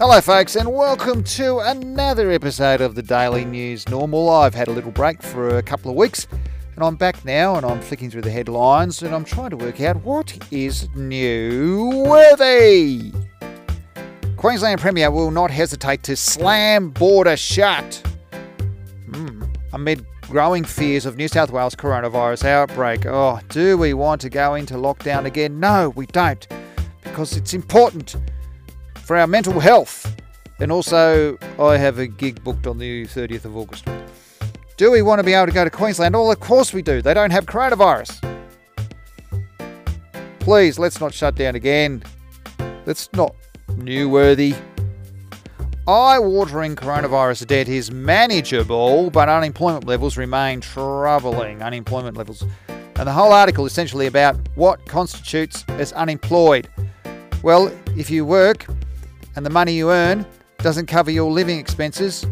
Hello, folks, and welcome to another episode of the Daily News Normal. I've had a little break for a couple of weeks, and I'm back now, and I'm flicking through the headlines, and I'm trying to work out what is new worthy. Queensland Premier will not hesitate to slam border shut. Hmm. Amid growing fears of New South Wales coronavirus outbreak. Oh, do we want to go into lockdown again? No, we don't, because it's important for our mental health. And also, I have a gig booked on the 30th of August. Do we want to be able to go to Queensland? Well, of course we do. They don't have coronavirus. Please, let's not shut down again. Let's not new worthy. Eye-watering coronavirus debt is manageable, but unemployment levels remain troubling. Unemployment levels. And the whole article essentially about what constitutes as unemployed. Well, if you work, and the money you earn doesn't cover your living expenses,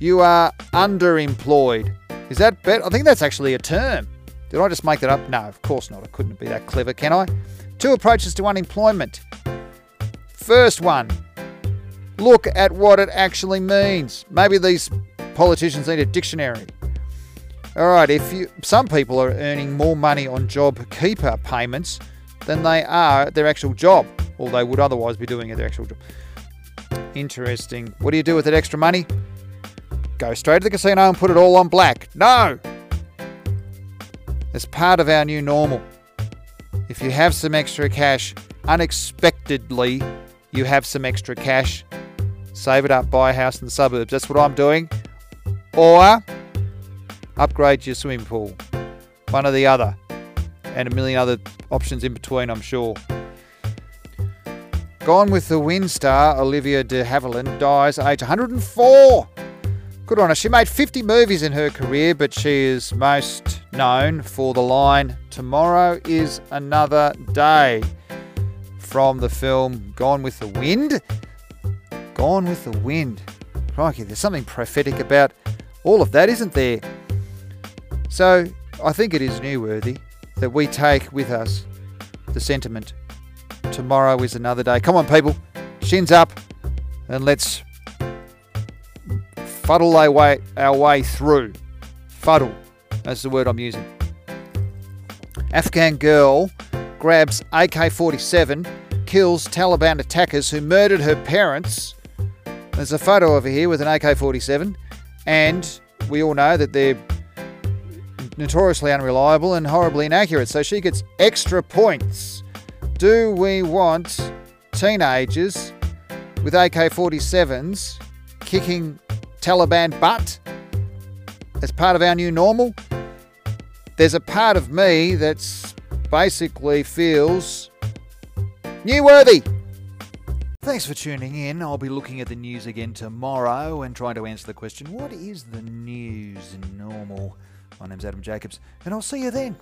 you are underemployed. Is that better? I think that's actually a term. Did I just make that up? No, of course not. I couldn't be that clever, can I? Two approaches to unemployment. First one, look at what it actually means. Maybe these politicians need a dictionary. All right, if you some people are earning more money on JobKeeper payments than they are at their actual job or they would otherwise be doing at their actual job. Interesting. What do you do with that extra money? Go straight to the casino and put it all on black. No! It's part of our new normal. If you have some extra cash, unexpectedly, you have some extra cash, save it up, buy a house in the suburbs. That's what I'm doing. Or upgrade your swimming pool. One or the other. And a million other options in between, I'm sure. Gone with the Wind star Olivia de Havilland dies age 104. Good on her. She made 50 movies in her career, but she is most known for the line Tomorrow is Another Day from the film Gone with the Wind. Gone with the Wind. Crikey, there's something prophetic about all of that, isn't there? So I think it is newsworthy that we take with us the sentiment Tomorrow is another day. Come on, people. Shins up and let's fuddle our way, our way through. Fuddle. That's the word I'm using. Afghan girl grabs AK 47, kills Taliban attackers who murdered her parents. There's a photo over here with an AK 47, and we all know that they're notoriously unreliable and horribly inaccurate, so she gets extra points. Do we want teenagers with AK 47s kicking Taliban butt as part of our new normal? There's a part of me that's basically feels new worthy. Thanks for tuning in. I'll be looking at the news again tomorrow and trying to answer the question what is the news normal? My name's Adam Jacobs, and I'll see you then.